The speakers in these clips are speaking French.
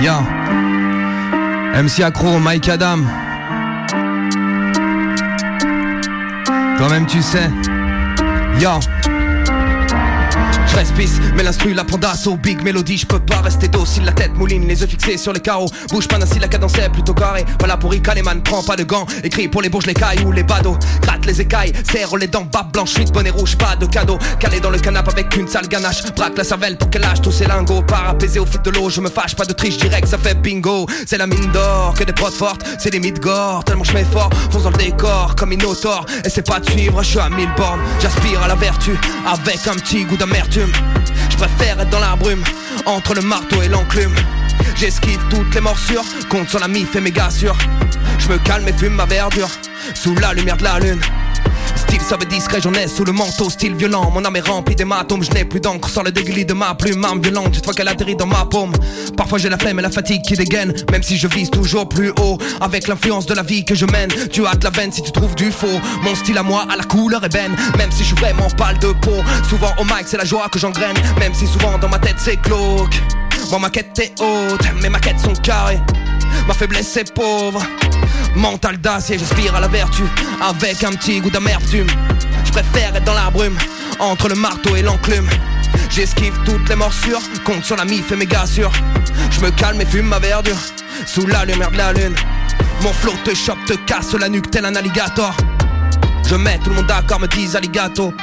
Yeah. MC Accro, Mike Adam. Toi-même, tu sais. Yeah mais l'instru la prend d'assaut Big. Mélodie, je peux pas rester docile. La tête mouline, les yeux fixés sur les carreaux. Bouge pas ainsi, la cadence est plutôt carrée. Voilà pour Icané, man, prends pas de gants. Écris pour les bourges, les cailles ou les badauds. Gratte les écailles, serre les dents, bas blanche Suite bonnet rouge, pas de cadeau. Calé dans le canapé avec une sale ganache. Braque la cervelle pour qu'elle lâche tous ses lingots. Parapaisé au fil de l'eau, je me fâche, pas de triche direct, ça fait bingo. C'est la mine d'or, que des prods fortes, c'est des mythes Tellement je m'efforce, fonce dans le décor comme une autor Et c'est pas de suivre, je suis à mille bornes. J'aspire à la vertu, avec un petit goût d'amertume je préfère être dans la brume, entre le marteau et l'enclume. J'esquive toutes les morsures, compte sur la mif et méga sûr. Je me calme et fume ma verdure, sous la lumière de la lune. Style sauve discret, j'en ai sous le manteau, style violent. Mon âme est remplie d'hématomes, je n'ai plus d'encre sur le dégueulis de ma plume. Arme violente, une fois qu'elle atterrit dans ma paume. Parfois j'ai la flemme et la fatigue qui dégaine, même si je vise toujours plus haut. Avec l'influence de la vie que je mène, tu de la veine si tu trouves du faux. Mon style à moi, à la couleur ébène, même si je suis vraiment pâle de peau. Souvent au mic, c'est la joie que j'engraine, même si souvent dans ma tête c'est glauque. Moi ma quête est haute, mais ma quête sont carrées. Ma faiblesse est pauvre. Mental d'acier, j'aspire à la vertu avec un petit goût d'amertume. Je préfère être dans la brume entre le marteau et l'enclume. J'esquive toutes les morsures, compte sur la mif et méga sûr. Je me calme et fume ma verdure sous la lumière de la lune. Mon flot te chope, te casse la nuque tel un alligator. Je mets tout le monde d'accord, me disent alligato.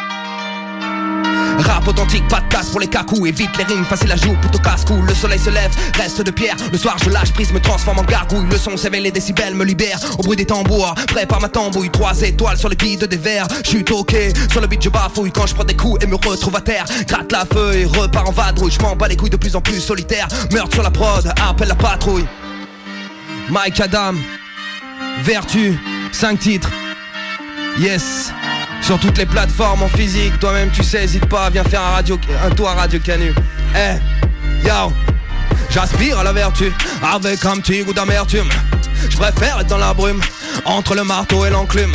Rap authentique, pas de casse pour les cacous. Évite les rimes, facile à joue, plutôt casse-cou. Le soleil se lève, reste de pierre. Le soir je lâche prise, me transforme en gargouille. Le son s'éveille, les décibels me libèrent. Au bruit des tambours, prépare ma tambouille. Trois étoiles sur le guide des verres. J'suis toqué, sur le beat je bafouille. Quand je prends des coups et me retrouve à terre Gratte la feuille, repars en vadrouille. Je bats les couilles de plus en plus solitaire. Meurtre sur la prod, appelle la patrouille. Mike Adam Vertu, 5 titres. Yes sur toutes les plateformes en physique, toi-même tu sais, hésite pas, viens faire un, radio, un tour à Radio Canu. Eh, yo, j'aspire à la vertu, avec un petit goût d'amertume. Je préfère être dans la brume, entre le marteau et l'enclume.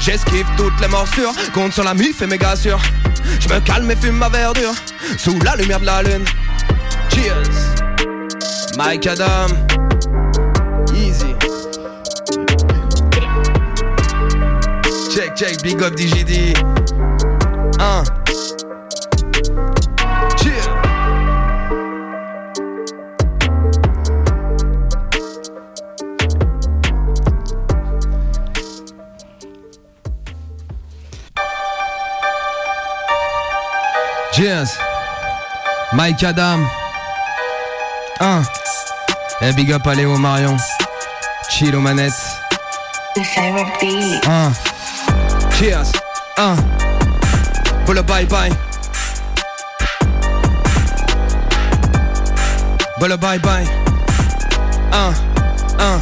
J'esquive toutes les morsures, compte sur la mif et méga sûr. Je me calme et fume ma verdure, sous la lumière de la lune. Cheers, Mike Adam. Check, big up DJD. Un. Cheers. Cheers. Mike Adam. Un. Et big up à Léo Marion. Chill aux manettes. Un. Bye bye. Bye bye. Uh. Uh.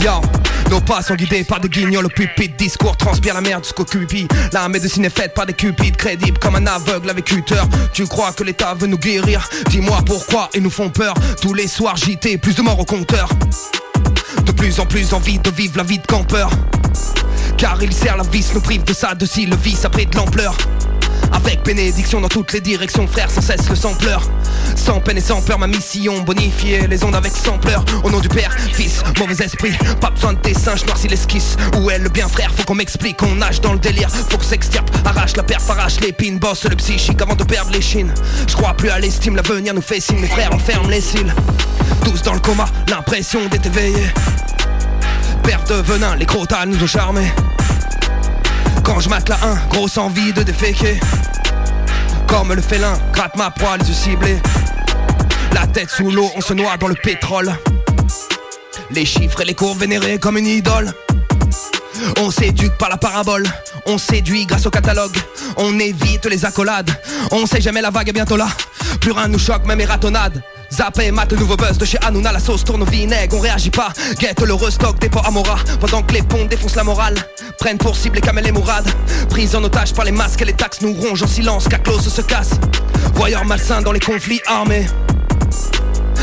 Yo. Nos pas sont guidés par des guignols au pupitre Discours transpire la merde jusqu'au cupi La médecine est faite par des cupides crédibles Comme un aveugle avec cutter Tu crois que l'état veut nous guérir? Dis-moi pourquoi ils nous font peur Tous les soirs JT, plus de morts au compteur De plus en plus envie de vivre la vie de campeur car il sert la vis, nous prive de ça, de si le vice a pris de l'ampleur avec bénédiction dans toutes les directions, frère, sans cesse le sampleur. Sans peine et sans peur, ma mission, bonifier les ondes avec sampleur. Au nom du Père, Fils, mauvais esprit, pas besoin de dessin, je noircis l'esquisse. Où est le bien, frère Faut qu'on m'explique, on nage dans le délire. Faut que s'extirpe, arrache la perf, arrache l'épine, bosse le psychique avant de perdre les chines. Je crois plus à l'estime, l'avenir nous fait signe, mes frères enferment les cils. Tous dans le coma, l'impression d'être éveillé. Perte de venin, les crotas nous ont charmés. Quand je mate la 1, grosse envie de déféquer. Comme le félin, gratte ma proie, les yeux ciblés. La tête sous l'eau, on se noie dans le pétrole. Les chiffres et les courbes vénérés comme une idole. On s'éduque par la parabole, on séduit grâce au catalogue, on évite les accolades, on sait jamais la vague est bientôt là, plus rien nous choque, même les ratonnades. Zappé, mat, le nouveau buzz de chez Hanouna, la sauce tourne au vinaigre, on réagit pas. Guette le restock des pots Amora, pendant que les ponts défoncent la morale. Prennent pour cible les camels et mourades. Prise en otage par les masques et les taxes nous rongent en silence, Caclos se casse. Voyeurs malsains dans les conflits armés.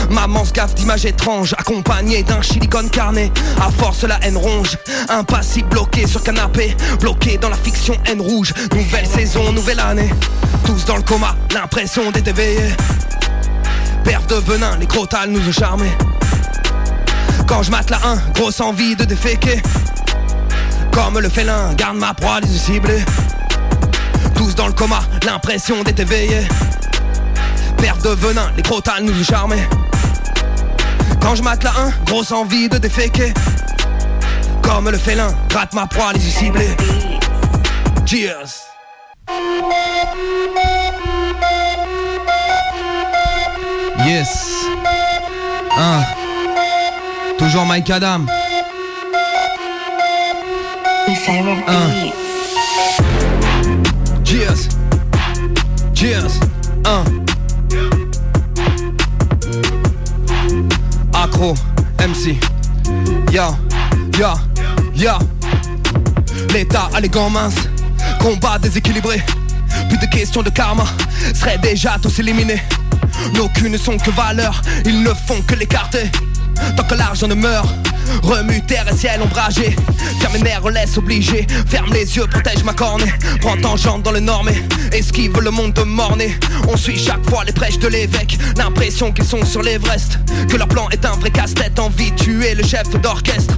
Maman se gaffe d'images étranges, accompagnée d'un silicone carné. À force, la haine ronge. Impassible, bloqué sur canapé, bloqué dans la fiction haine rouge. Nouvelle saison, nouvelle année. Tous dans le coma, l'impression d'être éveillé. Perf de venin, les crotales nous ont charmés. Quand je mate la 1, grosse envie de déféquer. Comme le félin, garde ma proie les yeux ciblés. Tous dans le coma, l'impression d'être éveillé. Perte de venin, les crotales nous ont charmés. Quand je mate la 1, grosse envie de déféquer. Comme le félin, gratte ma proie les yeux ciblés. Cheers! Yes. Un. Toujours Mike Adam. Un. Cheers. Cheers. Un. Accro. MC. Ya. Ya. Ya. L'état a les gants minces. Combat déséquilibré. Plus de questions de karma. Serait déjà tous éliminés. Nos ne sont que valeurs, ils ne font que l'écarter. Tant que l'argent ne meurt, remue terre et ciel ombragé. Car mes nerfs laisse obligé. Ferme les yeux, protège ma cornée. Prends tangente dans le normé, esquive le monde de morné. On suit chaque fois les prêches de l'évêque. L'impression qu'ils sont sur l'Everest. Que leur plan est un vrai casse-tête. Envie de tuer le chef d'orchestre.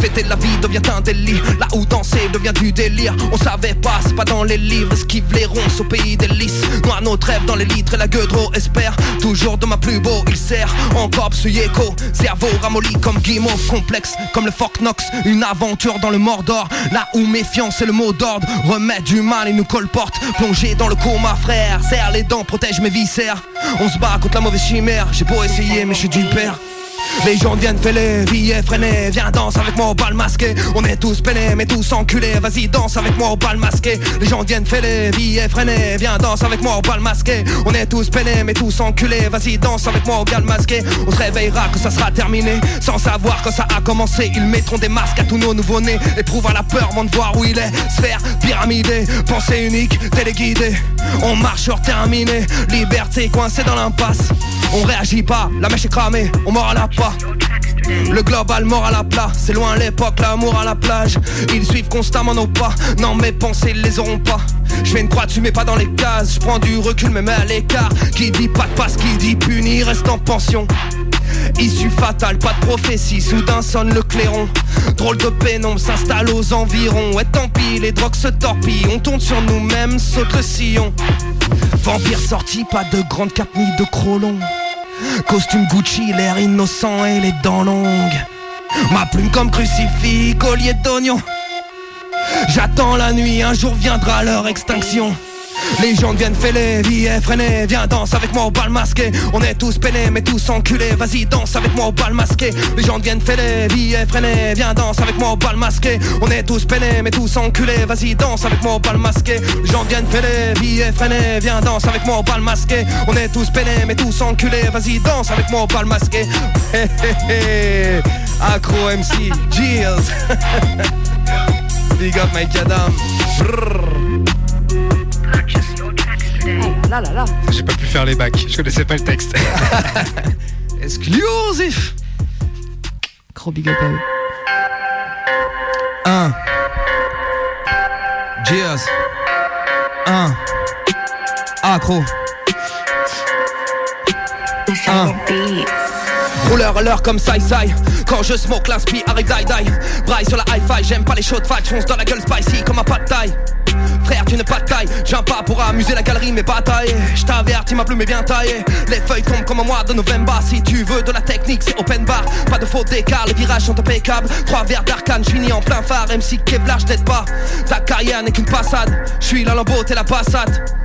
Fêter la vie devient un délit. Là où danser devient du délire. On savait pas, c'est pas dans les livres. Esquive les ronces au pays des lys. Noie notre rêve dans les litres et la gueule espère. Toujours de ma plus beau, il sert. Encore écho. Cerveau ramolli comme guimauve complexe. Comme le Fort Knox. Une aventure dans le Mordor. Là où méfiance est le mot d'ordre. Remettre du mal et nous colporte. Plongé dans le coma, frère. Serre les dents, protège mes viscères. On se bat contre la mauvaise chimère. J'ai beau essayer, mais je suis du père. Les gens viennent fêler, billets freinés. Viens danse avec moi au bal masqué. On est tous peinés mais tous enculés. Vas-y danse avec moi au bal masqué. Les gens viennent fêler, billets freinés. Viens danse avec moi au bal masqué. On est tous peinés mais tous enculés. Vas-y danse avec moi au bal masqué. On se réveillera que ça sera terminé. Sans savoir que ça a commencé Ils mettront des masques à tous nos nouveaux-nés Éprouve à la peur avant de voir où il est. Sphère, pyramidée, pensée unique, téléguidée. On marche sur terminé. Liberté coincée dans l'impasse On réagit pas, la mèche est cramée On mord à la pas le global mort à la plat, c'est loin l'époque, l'amour à la plage. Ils suivent constamment nos pas, non mes pensées les auront pas. Je fais une croix tu mets pas dans les cases, je prends du recul mais mets à l'écart. Qui dit pas de passe, qui dit puni reste en pension. Issue fatale, pas de prophétie, soudain sonne le clairon. Drôle de pénombre s'installe aux environs. Ouais, tant pis, les drogues se torpillent. On tourne sur nous-mêmes, saute le sillon. Vampire sorti, pas de grande cape ni de crolon. Costume Gucci, l'air innocent et les dents longues. Ma plume comme crucifix, collier d'oignon. J'attends la nuit, un jour viendra leur extinction. Les gens viennent fêler, vie est freinée Viens danse avec moi au bal masqué. On est tous peinés mais tous enculés. Vas-y danse avec moi au bal masqué. Les gens viennent fêler, vie est freinée Viens danse avec moi au bal masqué. On est tous peinés mais tous enculés. Vas-y danse avec moi au bal masqué. Les gens viennent fêler, vie est freinée Viens danse avec moi au bal masqué. On est tous peinés mais tous enculés. Vas-y danse avec moi au bal masqué. Accro MC, Jills. Big up Mike Adam là là là. J'ai pas pu faire les bacs, je connaissais pas le texte. Exclusif Gros big up à eux. 1 Cheers 1 Accro 1 Rouleur à l'heure comme Sai Sai. Quand je smoke l'inspi arrive die die. Braille sur la hi-fi J'aime pas les shots de fat Fonce dans la gueule spicy comme un pas de taille Frère tu n'es pas de taille pas pour amuser la galerie mais pas Je t'avertis ma plume est bien taillée. Les feuilles tombent comme un mois de novembre. Si tu veux de la technique c'est open bar. Pas de faute d'écart Les virages sont impeccables. Trois verres d'arcane J'finis en plein phare. MC Kevlar j't'aide pas. Ta carrière n'est qu'une passade. J'suis la lambeau t'es la passade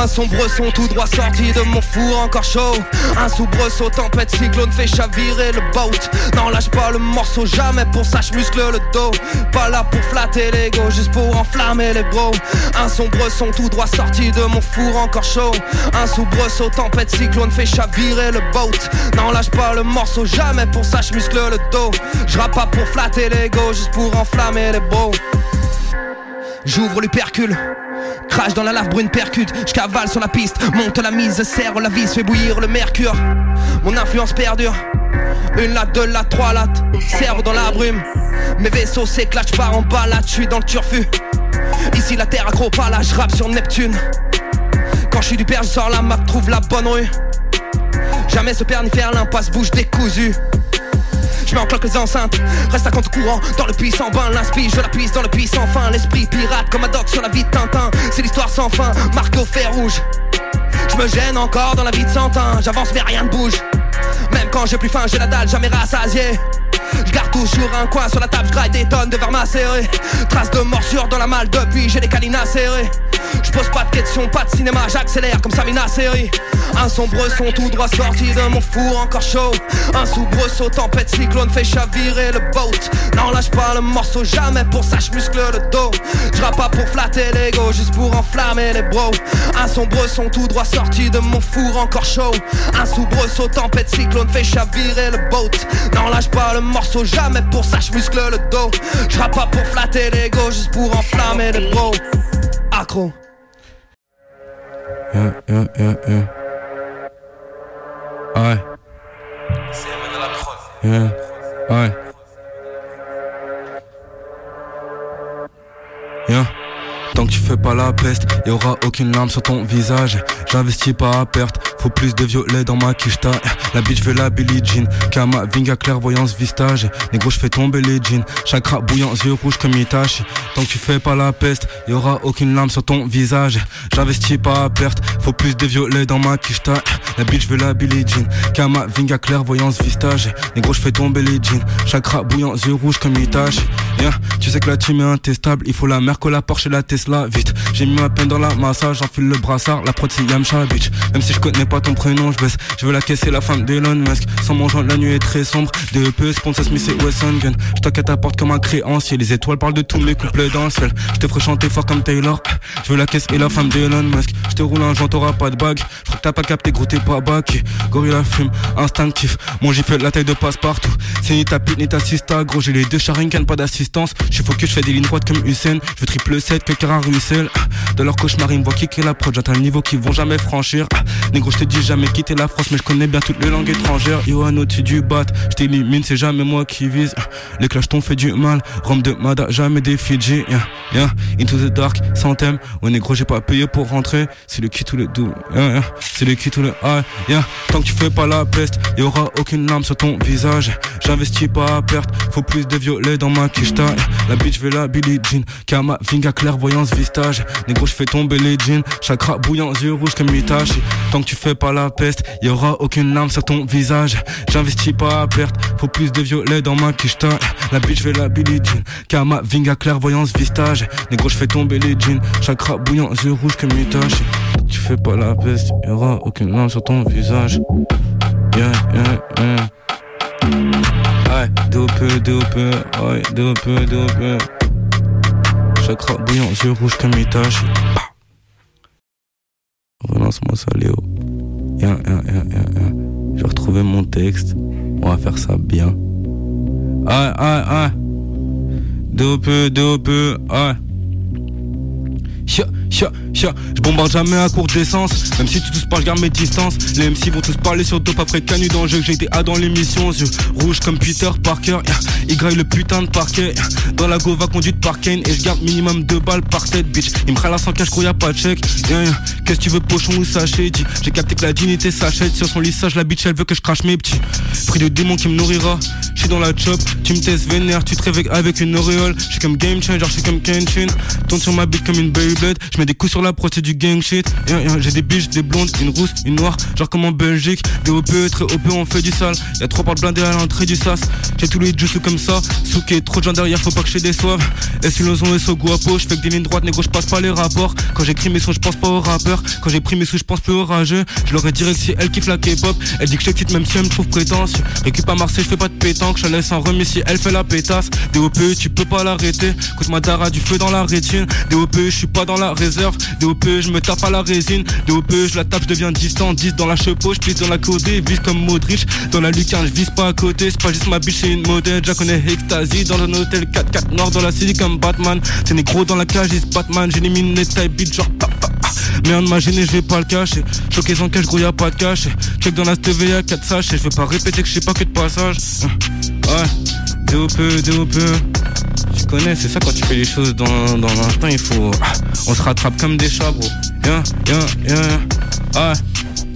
un sombre son tout droit sorti de mon four encore chaud. Un soubresaut tempête cyclone fait chavirer le boat. Non lâche pas le morceau jamais pour ça muscle le dos. Pas là pour flatter l'ego juste pour enflammer les bros. Un sombre son tout droit sorti de mon four encore chaud. Un soubresaut tempête cyclone fait chavirer le boat. Non lâche pas le morceau jamais pour ça muscle le dos. Je pas pour flatter l'ego juste pour enflammer les bros J'ouvre l'hypercule Crash dans la lave brune percute, je cavale sur la piste, monte la mise, serre la vis, fait bouillir le mercure. Mon influence perdure. Une latte, deux lattes, trois lattes, serve dans la brume. Mes vaisseaux s'éclatent, par en balade, je suis dans le turfu. Ici la terre accro pas là, je rappe sur Neptune. Quand je suis du père, je sors la map, trouve la bonne rue. Jamais se perd ni faire l'impasse, bouge décousu. Je mets en les enceintes, reste à compte courant. Dans le puissant bain, l'inspire, je la puisse dans le puissant fin. L'esprit pirate comme un doc sur la vie de Tintin. C'est l'histoire sans fin, marquée au fer rouge. Je me gêne encore dans la vie de Santin. J'avance mais rien ne bouge. Même quand j'ai plus faim, j'ai la dalle, jamais rassasié. Je garde toujours un coin sur la table, je des tonnes de verre macéré Traces de morsure dans la malle depuis, j'ai des canines serrées Je pose pas de questions, pas de cinéma, j'accélère comme Samina série Un sombre son tout droit sorti de mon four encore chaud. Un soubresaut, tempête, cyclone fait chavirer le boat. Non lâche pas le morceau, jamais pour ça je muscle le dos. Je pas pour flatter l'ego, juste pour enflammer les bros. Un sombre son tout droit sorti de mon four encore chaud. Un soubresaut, tempête, cyclone fait chavirer le boat. Non lâche pas le morceau jamais pour ça je muscle le dos. Je pas pour flatter l'ego juste pour enflammer les bros. Accro Ouais. Ouais. Tant que tu fais pas la peste, y aura aucune larme sur ton visage. J'investis pas à perte, faut plus de violet dans ma quicheta. La bitch veut la Billie Jean, Kama, Vinga, clairvoyance, vistage. Négro, je fais tomber les jeans, chakra bouillant, yeux rouges comme Itachi. Tant que tu fais pas la peste, y aura aucune larme sur ton visage. J'investis pas à perte, faut plus de violet dans ma quicheta. La bitch veut la Billie Jean, Kama, Vinga, clairvoyance, vistage. Négro, je fais tomber les jeans, chakra bouillant, yeux rouges comme Itachi. Yeah, tu sais que la team est intestable, il faut la mer que la Porsche et la Tesla vite. J'ai mis ma peine dans la massage, j'enfile le brassard, la prod c'est Yamcha bitch. Même si je connais pas ton prénom, je baisse. Je veux la caisser la femme d'Elon Musk. Sans mon la nuit est très sombre. DEP, sponsor Smith et Wesson Gun. Je à porte comme un créancier. Les étoiles parlent de tous mes couplets dans le ciel. Je te ferai chanter fort comme Taylor. Je veux la caisse et la femme d'Elon Musk. Je te roule un joint, t'auras pas de bague. Je crois que t'as pas capté, gros, t'es pas bac. Gorilla fume, instinctif. Mon fait la taille de passe-partout. C'est ni ta pute ni ta sista, gros. J'ai les deux Sharingan, pas d'assistance. Je suis focus, je fais des lignes droites comme Hussein. Je veux triple 7 que Cara Russell. De leur cauchemar, ils me voient kicker la prod. J'atteins le niveau qu'ils vont jamais franchir. Ah, négro, je te dis jamais quitter la France, mais je connais bien toutes les langues étrangères. Yohan au-dessus du bat, je t'élimine, c'est jamais moi qui vise. Ah, les clashs t'ont fait du mal. Rome de Mada, jamais des Fidji. Yeah, yeah. Into the dark, sans thème. Ouais, négro, j'ai pas payé pour rentrer. C'est le qui tout le double. Yeah, yeah. C'est le qui tout le ah, yeah. Tant que tu fais pas la peste, y aura aucune larme sur ton visage. J'investis pas à perte, faut plus de violet dans ma quicheta. La bitch veut la Billie Jean, Kama, Vinga, clairvoyance, vistage. Négro, je fais tomber les jeans, chakra bouillant, yeux rouges comme Itachi. Tant que tu fais pas la peste, y aura aucune larme sur ton visage. J'investis pas à perte, faut plus de violet dans ma quicheta. La bitch veut la Billie Jean, Kama, Vinga, clairvoyance, vistage. Négro, je fais tomber les jeans, chakra bouillant, yeux rouges comme Itachi. Tu fais pas la peste, y aura aucune larme sur ton visage. Yeah, yeah, yeah. Ouais, dope, dope, ouais, dope, dope. Chakra bouillant, yeux rouges comme Itachi. Relance-moi ça, Léo. Yeah, yeah, yeah. Je vais retrouver mon texte. On va faire ça bien. Ah, ah, ah. Dope, dope, ah. Chia, chia, chia. Je bombarde jamais à courte d'essence. Même si tu tous pas, je garde mes distances. Les MC vont tous parler sur dope après canu dans le jeu que été A dans l'émission. Yeux rouges comme Peter Parker. Il graille le putain de parquet. Dans la Gova conduite par Kane. Et je garde minimum deux balles par tête, bitch. Il me la sans cash, gros, y'a pas de chèque. Qu'est-ce que tu veux, pochon ou sachet j'ai capté que la dignité s'achète. Sur son lissage, la bitch, elle veut que je crache mes petits. Prix de démon qui me nourrira. Je suis dans la chop. Tu me testes vénère. Tu te réveilles avec une auréole. Je suis comme game changer, je suis comme Kenshin. Tourne sur ma bite comme une baby je mets des coups sur la prod, c'est du gang shit. J'ai des biches, des blondes, une rousse, une noire, genre comme en Belgique. Des OP, très OP, on fait du sale. Y'a trois portes blindées à l'entrée du sas. J'ai tous les jutsu comme ça. Souké, trop de gens derrière, faut pas que j'ai des soives. Et si l'ozon est guapo, je fais que des lignes droites, négro, je passe pas les rapports. Quand j'écris mes sons, je pense pas aux rappeurs. Quand j'ai pris mes sous, je pense plus aux rageux. Je leur ai direct si elle kiffe la K-pop. Elle dit que je même si elle me trouve prétentieux. Récup à Marseille, je fais pas de pétanque. Je laisse en remis si elle fait la pétasse. Des OP, tu peux pas l'arrêter. Écoute ma dara du feu dans la rétine. Des OP, je suis pas dans la réserve. DOP, je me tape à la résine. DOP, je la tape, je deviens distant. 10 dans la chepeau, je dans la codée. Vise comme Modric. Dans la lucarne, je vise pas à côté. C'est pas juste ma biche, c'est une modèle. Je connais Ecstasy dans un hôtel 4-4 nord dans la city comme Batman. C'est négro dans la cage, is Batman. J'élimine les type beat genre pa pa Merde m'a gêné, je vais pas le cacher. Choqué sans cache, gros y'a pas de cache. Check dans la TVA 4 sachets. Je vais pas répéter que je sais pas que de passage ouais. DOPE, DOPE. Tu connais, c'est ça quand tu fais les choses dans, dans l'instinct, il faut. On se rattrape comme des chats, bro. Viens, viens, viens, viens. Ouais.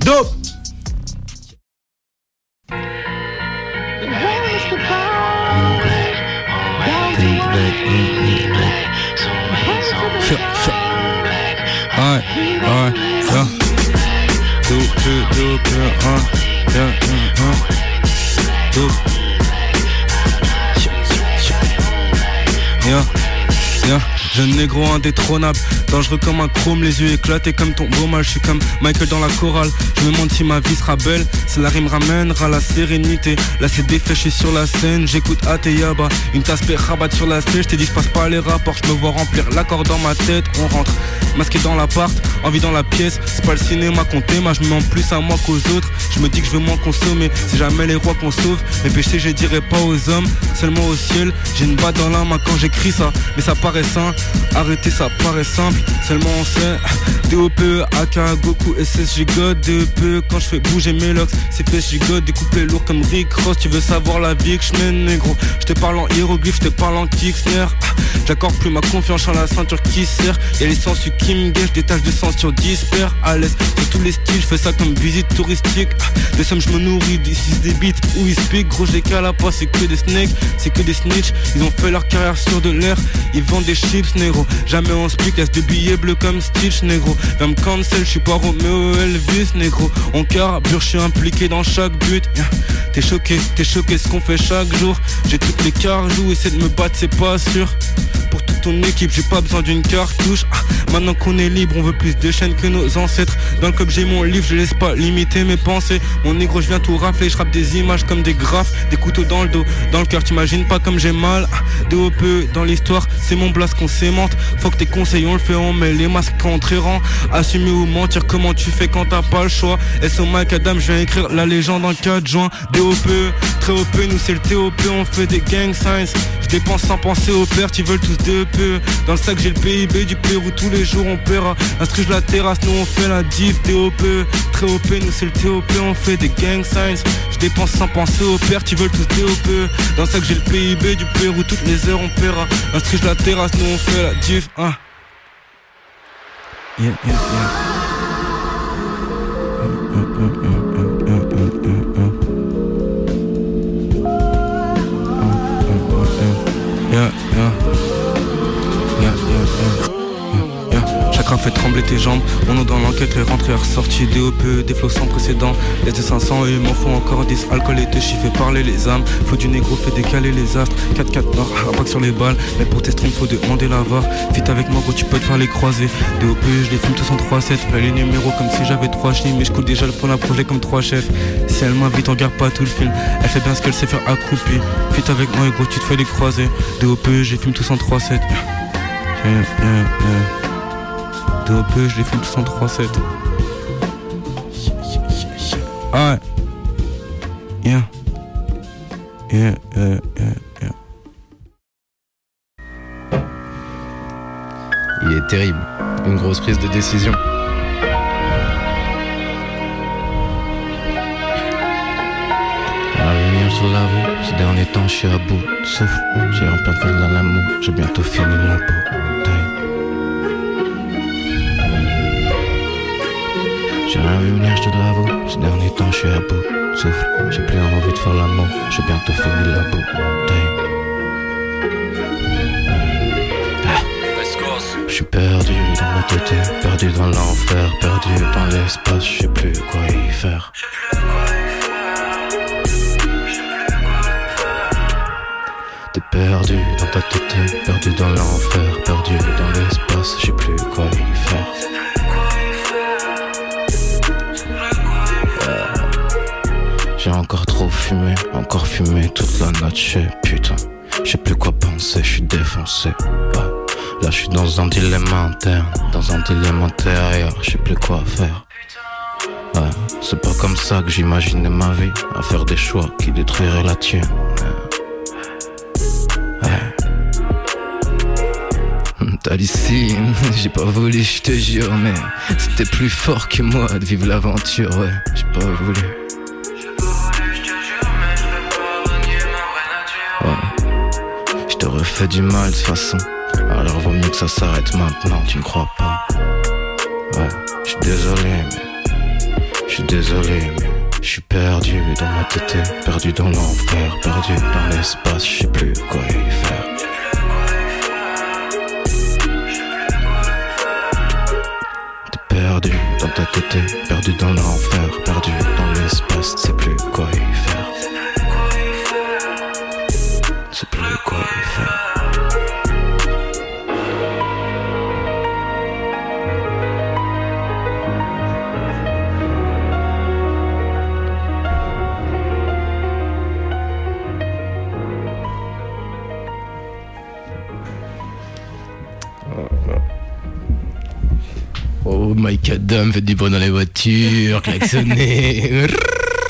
Dope! Alright, yeah. Jeune négro indétrônable, dangereux comme un chrome, les yeux éclatés comme ton beau mal. Je suis comme Michael dans la chorale. Je me demande si ma vie sera belle. Si la rime ramènera la sérénité. Là c'est défait, sur la scène. J'écoute Ateyaba, une tasse rabat sur la scène. Je t'ai dit, passe pas les rapports. Je me vois remplir l'accord dans ma tête. On rentre masqué dans l'appart, envie dans la pièce. C'est pas le cinéma qu'on t'aime, je me mens plus à moi qu'aux autres. Je me dis que je veux moins consommer. C'est jamais les rois qu'on sauve. Mes péchés, je dirais pas aux hommes, seulement au ciel. J'ai une batte dans main quand j'écris ça, mais ça paraît sain. Arrêter ça paraît simple, seulement on sait DOP, AK, Goku, SS, DOP, quand je fais bouger mes locks C'est fait, gigote, découpé lourd comme Rick Ross Tu veux savoir la vie que je mène, négro Je te parle en hiéroglyphe, je te parle en kicksner J'accorde plus ma confiance en la ceinture qui sert Y'a les sens qui me gâchent, des de sang sur disper À l'aise, sur tous les styles, je fais ça comme visite touristique Des sommes, je me nourris, d'ici des beats où ils speak Gros, les cale pas, c'est que des snakes, c'est que des snitch Ils ont fait leur carrière sur de l'air, ils vendent des chips, négro Jamais on speak, laisse des billets bleus comme Stitch, négro. Viens me cancel, je suis pas Romeo Elvis, négro. On carbure, je suis impliqué dans chaque but. T'es choqué, t'es choqué ce qu'on fait chaque jour. J'ai toutes les carjoues, essaie de me battre, c'est pas sûr. Ton équipe, j'ai pas besoin d'une cartouche. Ah, maintenant qu'on est libre, on veut plus de chaînes que nos ancêtres. Dans le club, j'ai mon livre, je laisse pas limiter mes pensées. Mon négro, je viens tout rafler, je rappe des images comme des graphes, des couteaux dans le dos, dans le cœur, t'imagines pas comme j'ai mal. Ah, de dans l'histoire, c'est mon blast qu'on s'aimante. Faut que tes conseils, on le fait, on met les masques on rend. Assumer ou mentir, comment tu fais quand t'as pas le choix? SO Mike Adam, je viens écrire la légende en 4 juin. DOP, très OP, nous c'est le TOP, on fait des gang signs. Je dépense sans penser au père, tu veulent tous Dans le sac, j'ai le PIB du Pérou, tous les jours on paiera. Instruge la terrasse, nous on fait la div. DOP, très OP, nous c'est le TOP, on fait des gang signs. Je dépense sans penser au père, tu veulent tous DOP. Dans le sac, j'ai le PIB du Pérou, toutes les heures on paiera. Instruge la terrasse, nous on fait la div. Hein. Yeah, yeah. Yeah, fait trembler tes jambes. On est dans l'enquête, les rentrées ressorties, DOP, des flots sans précédent. Les 500 et m'en font encore 10. Alcool et te chiffrer, parler les âmes. Faut du négro, fait décaler les astres. 4-4 nord, impact sur les balles. Mais pour tes strings, faut demander la VAR. Fit avec moi, gros, tu peux te faire les croiser. DOP, je les filme tous en 3-7. les numéros comme si j'avais 3 chiens. Mais je coule déjà le point projet comme 3 chefs. Si elle m'invite, on garde pas tout le film. Elle fait bien ce qu'elle sait faire accroupi. Fit avec moi, gros, tu te fais les croiser. DOP, je les filme tous en 3-7. DOP, je les filme tous en 3-7. Ah ouais. Yeah. Yeah, yeah, yeah, yeah. Il est terrible. Une grosse prise de décision. Sur la route, ces derniers temps je suis à bout souffle. J'ai en plein de faire de l'amour, j'ai bientôt fini la J'ai rien vu venir, je te l'avoue. Ces derniers temps, je suis à bout. Souffle, j'ai plus envie de faire l'amour. J'ai bientôt fini la bouteille. Ah. Je suis perdu dans ma tête, perdu dans l'enfer, perdu dans l'espace, je sais plus quoi y faire. T'es perdu dans ta tête, perdu dans l'enfer, perdu dans l'espace, je sais plus quoi y faire. J'ai encore trop fumé, encore fumé toute la noche, putain. Je sais plus quoi penser, je suis défoncé. Là, je suis dans un dilemme interne, dans un dilemme intérieur, je sais plus quoi faire. C'est pas comme ça que j'imaginais ma vie, à faire des choix qui détruiraient la tienne. T'hallucines, j'ai pas voulu, je te jure, mais c'était plus fort que moi de vivre l'aventure, ouais, j'ai pas voulu. Du mal de façon. Alors vaut mieux que ça s'arrête maintenant, tu ne crois pas? Ouais, je suis désolé, mais. Je suis désolé, mais. Je suis perdu dans ma tête, perdu dans l'enfer, perdu dans l'espace, je sais plus quoi y faire. T'es perdu dans ta côté, perdu dans l'enfer, perdu dans l'espace, c'est plus quoi y faire. C'est plus quoi y faire. Mike Adam fait du bruit dans les voitures, klaxonner.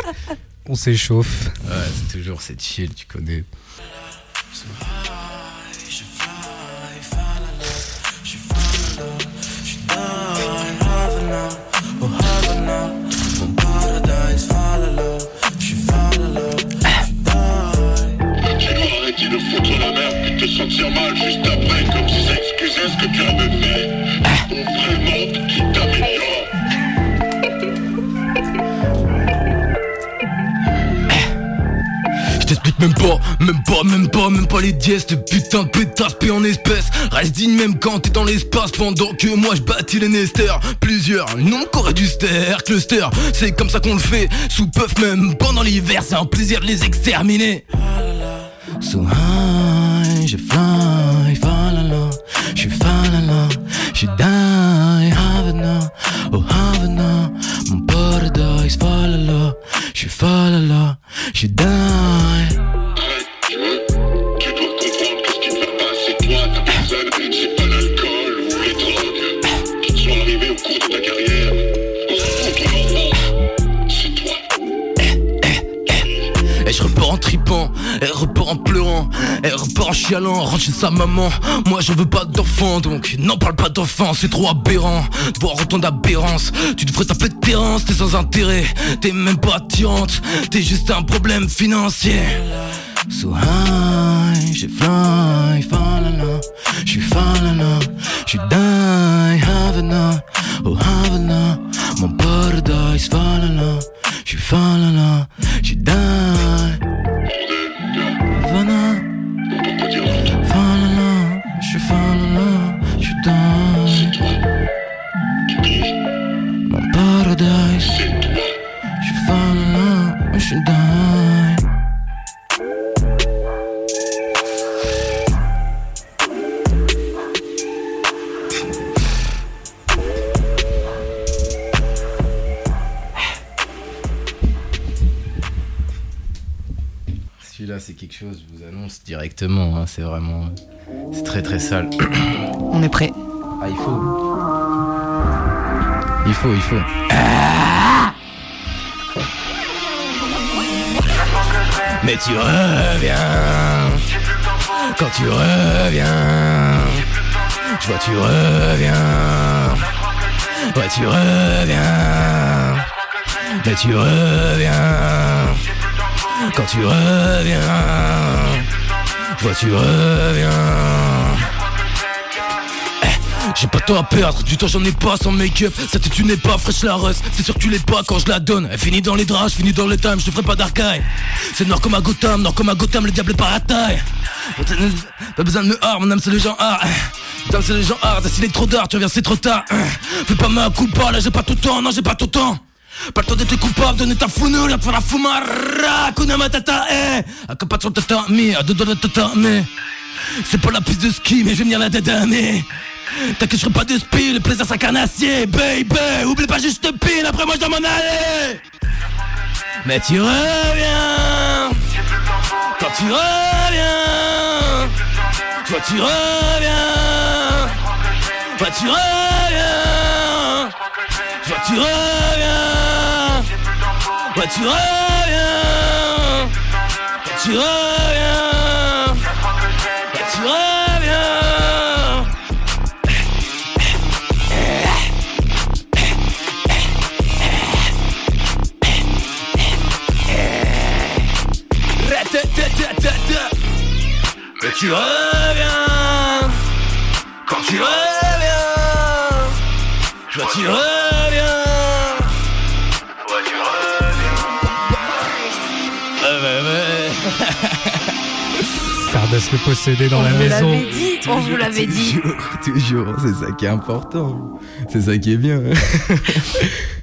On s'échauffe. ouais, c'est toujours cette chill, tu connais. Arrêter de foutre la merde puis te sentir mal juste après Comme si ça excusait ce que tu avais fait Je t'explique même pas, même pas, même pas, même pas les dièses, de putain de pétasse en espèces. Reste digne même quand t'es dans l'espace pendant que moi je bâtis les nesters. Plusieurs noms qu'aurait du ster, cluster, c'est comme ça qu'on le fait. Sous puff même pendant l'hiver, c'est un plaisir de les exterminer. So high, je fly, falala, je suis falala, je die, Havana, oh Havana, mon paradise, falala, je suis falala, je die. En pleurant, elle repart en chialant, rentre chez sa maman. Moi je veux pas d'enfant, donc n'en parle pas d'enfant, c'est trop aberrant. De voir autant d'aberrance, tu devrais t'appeler Terrence, t'es sans intérêt, t'es même pas attirante, t'es juste un problème financier. So high, j'ai fly, falala, j'suis falala, j'suis die, Havana, oh Havana, mon paradise, falala, j'suis falala, j'suis die, c'est quelque chose, je vous annonce directement. hein, c'est vraiment. C'est très très sale. On est prêt. Ah, il faut. Il faut, il faut. Mais tu reviens. Quand tu reviens. Je vois, tu reviens. Ouais, tu reviens. Mais tu reviens. Quand tu reviens. Vois, tu reviens. J'ai pas temps à perdre, du temps j'en ai pas sans make-up. Ça te tu n'es pas fraîche la russe C'est sûr que tu l'es pas quand je la donne. Elle finit dans les draps, je finis dans le time, je te ferai pas d'arcaille. C'est noir comme à Gotham, noir comme à Gotham, le diable est par la taille. Pas besoin de me hard, mon âme c'est les gens hard. Putain c'est les gens hard, s'il est trop tard, tu reviens c'est trop tard. Fais pas ma coupa, là j'ai pas tout le temps, non j'ai pas tout le temps pas le temps d'être coupable, donner ta de faire la fumara, kuna matata, eh sur le tatami, à deux doigts de tatami c'est pas la piste de ski, mais je vais venir la dédamer. T'inquiète, pas de speed, le plaisir qu'un acier, baby. Oublie pas juste pile, après moi je dois m'en aller. Mais tu reviens. Quand tu reviens. Toi tu reviens. Toi tu reviens. Toi tu reviens. Toi tu reviens. Toi tu reviens. Toi tu reviens. Mais tu reviens Quand tu reviens vois tu reviens de se le posséder dans on la vous maison. l'avait dit, on vous l'avait dit. Toujours, toujours, c'est ça qui est important. C'est ça qui est bien.